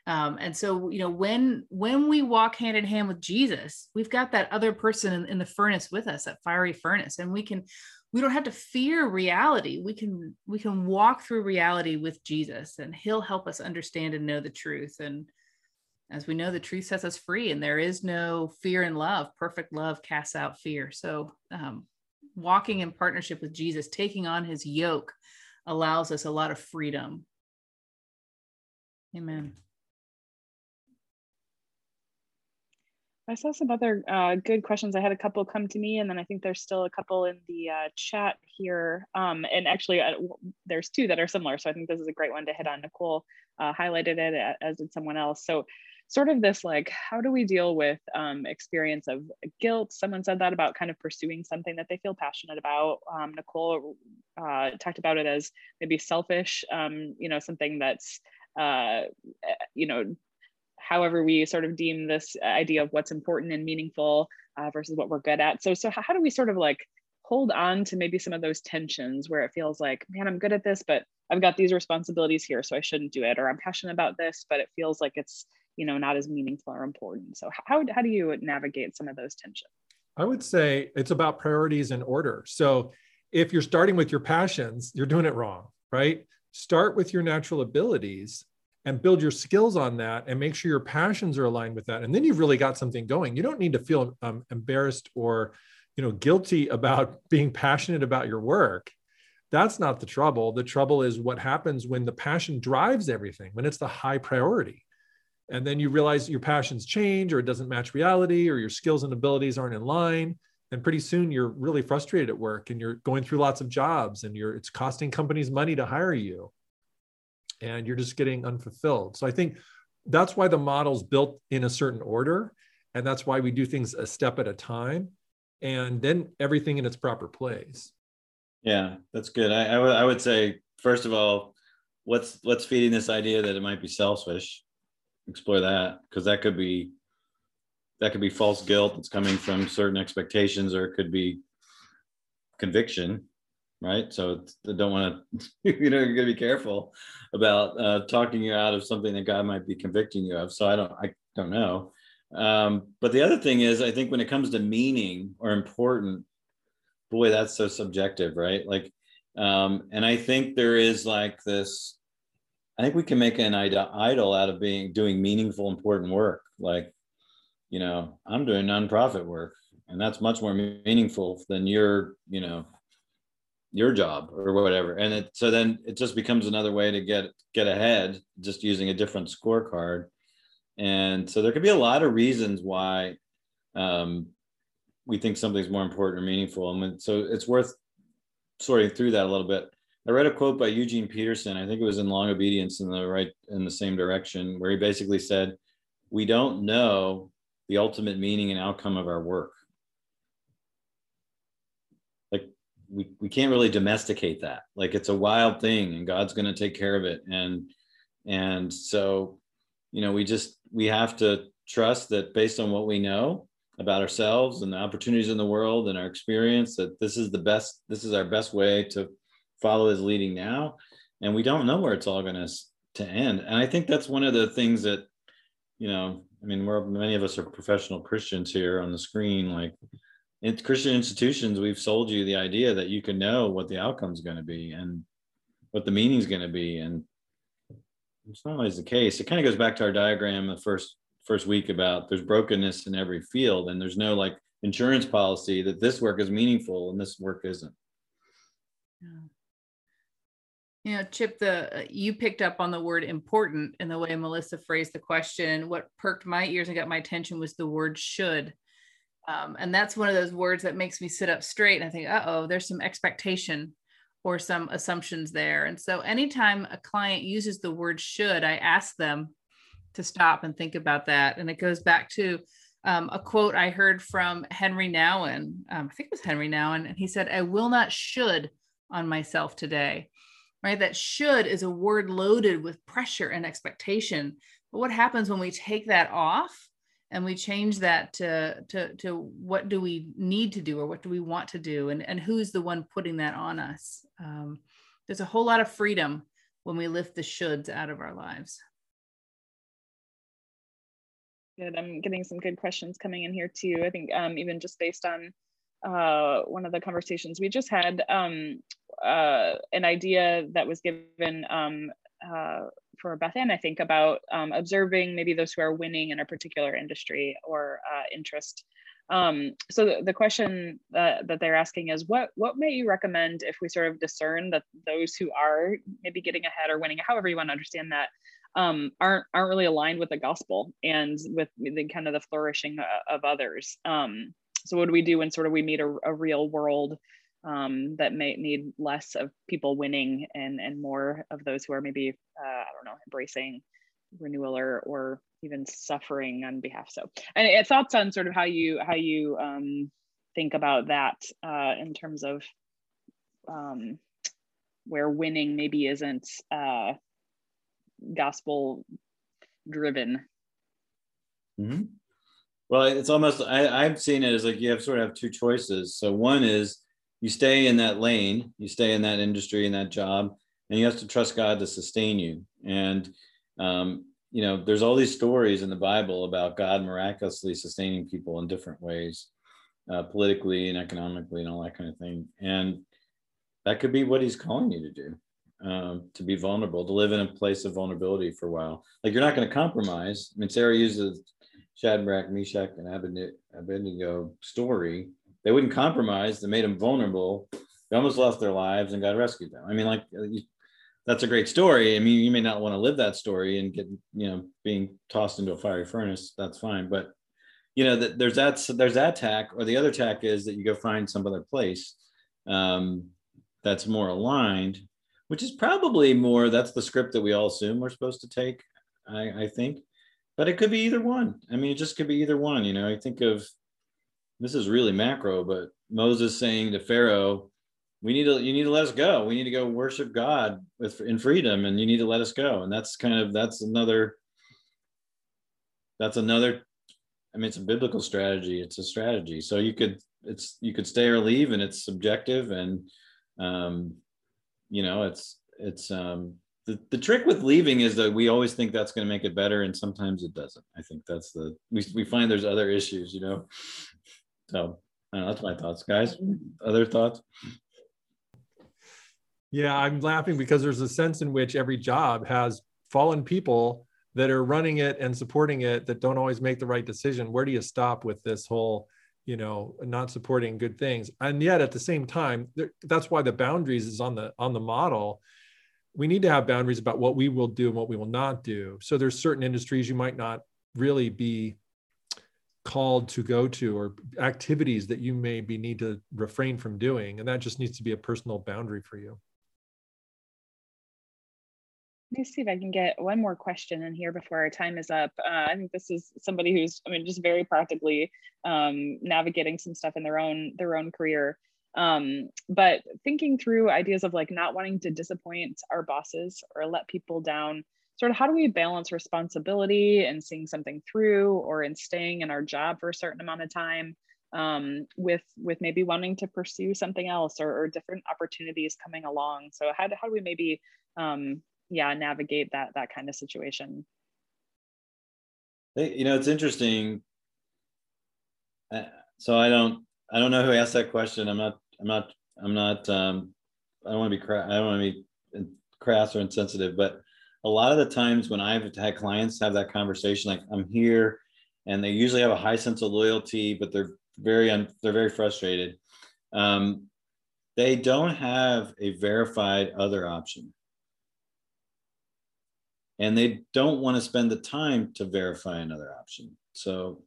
Um, and so you know when when we walk hand in hand with jesus we've got that other person in, in the furnace with us that fiery furnace and we can we don't have to fear reality. We can we can walk through reality with jesus and he'll help us understand and know the truth. And as we know the truth sets us free and there is no fear in love. Perfect love casts out fear. So um, walking in partnership with jesus taking on his yoke allows us a lot of freedom. Amen I saw some other uh, good questions. I had a couple come to me, and then I think there's still a couple in the uh, chat here. Um, and actually, uh, there's two that are similar. So I think this is a great one to hit on. Nicole uh, highlighted it, as did someone else. So, sort of this like, how do we deal with um, experience of guilt? Someone said that about kind of pursuing something that they feel passionate about. Um, Nicole uh, talked about it as maybe selfish, um, you know, something that's uh, you know however we sort of deem this idea of what's important and meaningful uh, versus what we're good at. So, so how do we sort of like hold on to maybe some of those tensions where it feels like, man, I'm good at this, but I've got these responsibilities here, so I shouldn't do it, or I'm passionate about this, but it feels like it's you know not as meaningful or important. So, how how do you navigate some of those tensions? I would say it's about priorities and order. So, if you're starting with your passions, you're doing it wrong, right? Start with your natural abilities and build your skills on that and make sure your passions are aligned with that. And then you've really got something going. You don't need to feel um, embarrassed or you know guilty about being passionate about your work. That's not the trouble. The trouble is what happens when the passion drives everything when it's the high priority. And then you realize your passions change or it doesn't match reality or your skills and abilities aren't in line. And pretty soon you're really frustrated at work and you're going through lots of jobs and you're it's costing companies money to hire you and you're just getting unfulfilled. So I think that's why the model's built in a certain order. And that's why we do things a step at a time and then everything in its proper place. Yeah, that's good. I, I, w- I would say, first of all, what's what's feeding this idea that it might be selfish? Explore that because that could be that could be false guilt that's coming from certain expectations, or it could be conviction right? So I don't want to, you know, you're going to be careful about uh, talking you out of something that God might be convicting you of. So I don't, I don't know. Um, but the other thing is, I think when it comes to meaning or important, boy, that's so subjective, right? Like, um, and I think there is like this. I think we can make an idol out of being doing meaningful, important work. Like, you know, I'm doing nonprofit work and that's much more meaningful than your you know your job or whatever. And it so then it just becomes another way to get get ahead just using a different scorecard. And so there could be a lot of reasons why um, we think something's more important or meaningful. And so it's worth sorting through that a little bit. I read a quote by eugene peterson. I think it was in long obedience in the right in the same direction where he basically said we don't know the ultimate meaning and outcome of our work we, we can't really domesticate that. Like it's a wild thing and god's going to take care of it. And and so you know we just we have to trust that based on what we know about ourselves and the opportunities in the world and our experience that this is the best this is our best way to follow his leading now. And we don't know where it's all going to to end. And i think that's one of the things that you know i mean we're many of us are professional christians here on the screen like in Christian institutions, we've sold you the idea that you can know what the outcome is going to be and what the meaning is going to be, and it's not always the case. It kind of goes back to our diagram the first first week about there's brokenness in every field, and there's no like insurance policy that this work is meaningful and this work isn't. Yeah. You know, Chip, the you picked up on the word important in the way Melissa phrased the question. What perked my ears and got my attention was the word should um, and that's one of those words that makes me sit up straight and I think, uh oh, there's some expectation or some assumptions there. And so anytime a client uses the word should, I ask them to stop and think about that. And it goes back to um, a quote I heard from Henri Nouwen. Um, I think it was Henri Nouwen. And he said, I will not should on myself today. Right? That should is a word loaded with pressure and expectation. But what happens when we take that off and we change that to to to what do we need to do or what do we want to do? And and who's the one putting that on us? Um, there's a whole lot of freedom when we lift the shoulds out of our lives. Good. I'm getting some good questions coming in here too. I think um, even just based on uh, one of the conversations we just had um, uh, an idea that was given um, uh, for Beth Ann, I think, about um, observing maybe those who are winning in a particular industry or uh, interest. Um, so the, the question that, that they're asking is, what what may you recommend if we sort of discern that those who are maybe getting ahead or winning, however you want to understand that, um, aren't aren't really aligned with the gospel and with the kind of the flourishing uh, of others. Um, so what do we do when sort of we meet a, a real world um, that may need less of people winning and and more of those who are maybe uh, I don't know embracing renewal or or even suffering on behalf. So and thoughts on sort of how you how you um, think about that uh, in terms of um, where winning maybe isn't uh, gospel driven. Mm-hmm. Well, it's almost I, I've seen it as like you have sort of have two choices. So one is you stay in that lane, you stay in that industry, in that job, and you have to trust God to sustain you. And um, you know, there's all these stories in the Bible about God miraculously sustaining people in different ways, uh, politically and economically, and all that kind of thing. And that could be what He's calling you to do. Um, to be vulnerable, to live in a place of vulnerability for a while. Like you're not going to compromise. I mean, Sarah uses Shadrach, Meshach, and Abednego story they wouldn't compromise. They made them vulnerable. They almost lost their lives, and God rescued them. I mean, like uh, that's a great story. I mean, you may not want to live that story and get you know being tossed into a fiery furnace. That's fine, but you know that there's that there's that tack, or the other tack is that you go find some other place um, that's more aligned, which is probably more. That's the script that we all assume we're supposed to take. I, I think, but it could be either one. I mean, it just could be either one. You know, I think of this is really macro, but Moses saying to Pharaoh, we need to you need to let us go. We need to go worship God with in freedom, and you need to let us go. And that's kind of that's another that's another I mean it's a biblical strategy. It's a strategy. So you could it's you could stay or leave and it's subjective and um you know it's it's um the, the trick with leaving is that we always think that's going to make it better and sometimes it doesn't i think that's the we, we find there's other issues you know so know, that's my thoughts, guys. Other thoughts? Yeah, I'm laughing because there's a sense in which every job has fallen people that are running it and supporting it that don't always make the right decision. Where do you stop with this whole you know not supporting good things and yet at the same time that's why the boundaries is on the on the model we need to have boundaries about what we will do and what we will not do so there's certain industries you might not really be called to go to or activities that you maybe need to refrain from doing and that just needs to be a personal boundary for you let me see if I can get one more question in here before our time is up. Uh, I think this is somebody who's, I mean, just very practically um, navigating some stuff in their own their own career. Um, but thinking through ideas of like not wanting to disappoint our bosses or let people down. Sort of how do we balance responsibility and seeing something through, or in staying in our job for a certain amount of time, um, with with maybe wanting to pursue something else or, or different opportunities coming along. So how do, how do we maybe um, yeah navigate that that kind of situation? You know it's interesting. So i don't i don't know who asked that question. I'm not i'm not i'm not um i don't want to be cra- i don't want to be crass or insensitive but a lot of the times when i've had clients have that conversation like i'm here and they usually have a high sense of loyalty but they're very un- they're very frustrated um, they don't have a verified other option and they don't want to spend the time to verify another option. So,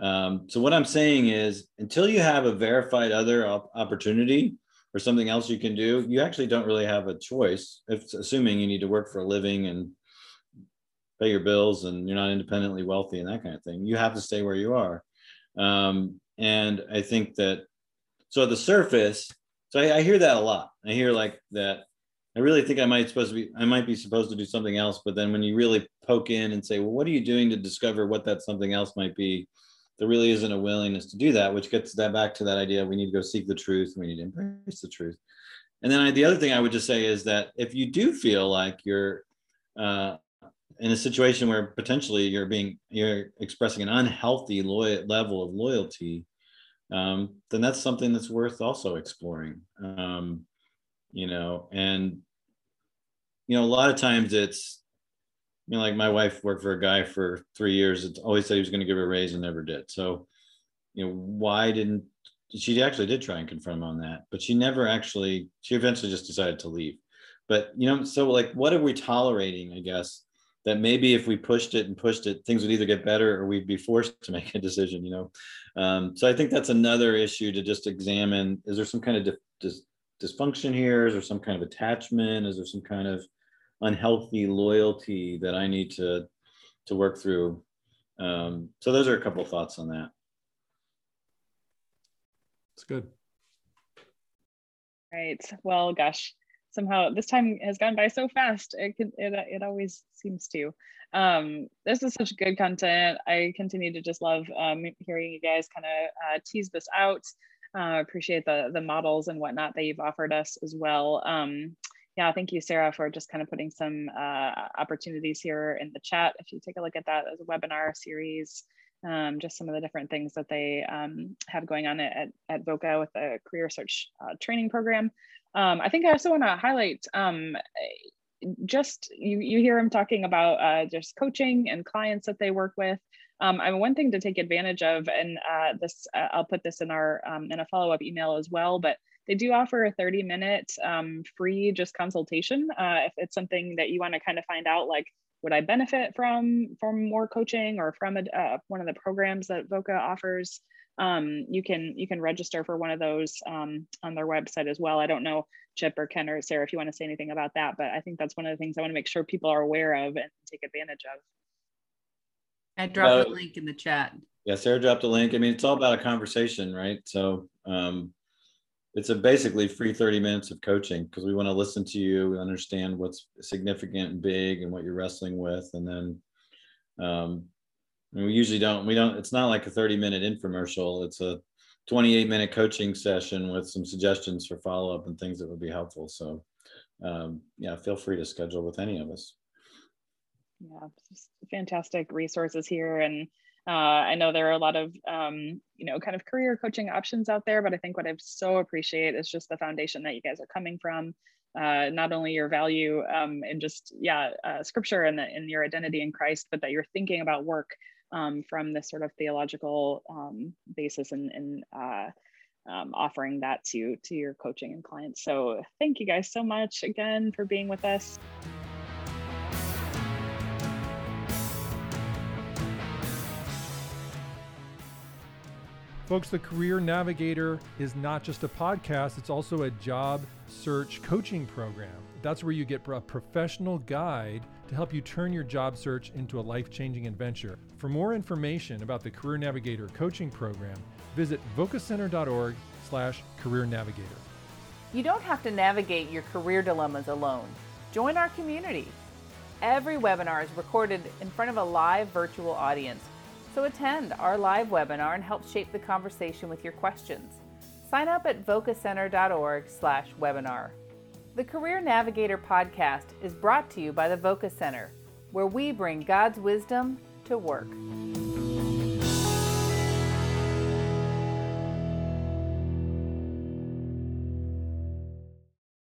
um, so what I'm saying is, until you have a verified other op- opportunity or something else you can do, you actually don't really have a choice. If assuming you need to work for a living and pay your bills and you're not independently wealthy and that kind of thing, you have to stay where you are. Um, and I think that so at the surface, so I, I hear that a lot. I hear like that I really think I might supposed to be I might be supposed to do something else, but then when you really poke in and say, well, what are you doing to discover what that something else might be? There really isn't a willingness to do that, which gets that back to that idea we need to go seek the truth, we need to embrace the truth. And then I, the other thing I would just say is that if you do feel like you're uh, in a situation where potentially you're being you're expressing an unhealthy level of loyalty, um, then that's something that's worth also exploring. Um, you know, and you know, a lot of times it's know, like my wife worked for a guy for three years. It's always said he was going to give her a raise and never did. So, you know, why didn't she actually did try and confront him on that, but she never actually, she eventually just decided to leave. But, you know, so like, what are we tolerating, I guess, that maybe if we pushed it and pushed it, things would either get better or we'd be forced to make a decision, you know? Um, so I think that's another issue to just examine. Is there some kind of dis- dysfunction here? Is there some kind of attachment? Is there some kind of unhealthy loyalty that I need to to work through? Um, so those are a couple thoughts on that. It's good. Right. Well, gosh, somehow this time has gone by so fast. It it it always seems to. Um, this is such good content. I continue to just love um, hearing you guys kind of uh, tease this out. Uh, appreciate the the models and whatnot that you've offered us as well. Um, yeah, thank you, Sarah, for just kind of putting some uh, opportunities here in the chat. If you take a look at that as a webinar series, um, just some of the different things that they um, have going on at, at VOCA with the career search uh, training program. Um, I think I also want to highlight um, just you, you hear them talking about uh, just coaching and clients that they work with. Um, I mean, one thing to take advantage of, and uh, this uh, I'll put this in our um, in a follow up email as well. But they do offer a 30 minute um, free just consultation uh, if it's something that you want to kind of find out like would I benefit from from more coaching or from a, uh, one of the programs that VOCA offers. Um, you can you can register for one of those um, on their website as well. I don't know Chip or Ken or Sarah if you want to say anything about that, but I think that's one of the things I want to make sure people are aware of and take advantage of. I dropped uh, a link in the chat. Yeah, Sarah dropped a link. I mean, it's all about a conversation, right? So um, it's a basically free 30 minutes of coaching because we want to listen to you, we understand what's significant and big and what you're wrestling with. And then um, we usually don't, we don't, it's not like a 30 minute infomercial. It's a 28 minute coaching session with some suggestions for follow up and things that would be helpful. So um, yeah, feel free to schedule with any of us yeah fantastic resources here and uh, i know there are a lot of um, you know kind of career coaching options out there but i think what i so appreciate is just the foundation that you guys are coming from uh, not only your value um, and just yeah uh, scripture and, and your identity in christ but that you're thinking about work um, from this sort of theological um, basis and, and uh, um, offering that to to your coaching and clients. So thank you guys so much again for being with us. Folks, the Career Navigator is not just a podcast, it's also a job search coaching program. That's where you get a professional guide to help you turn your job search into a life-changing adventure. For more information about the Career Navigator coaching program, visit vocacenter.org slash career navigator. You don't have to navigate your career dilemmas alone. Join our community. Every webinar is recorded in front of a live virtual audience so attend our live webinar and help shape the conversation with your questions. Sign up at vocacenter.org/webinar. The Career Navigator podcast is brought to you by the Voca Center, where we bring God's wisdom to work.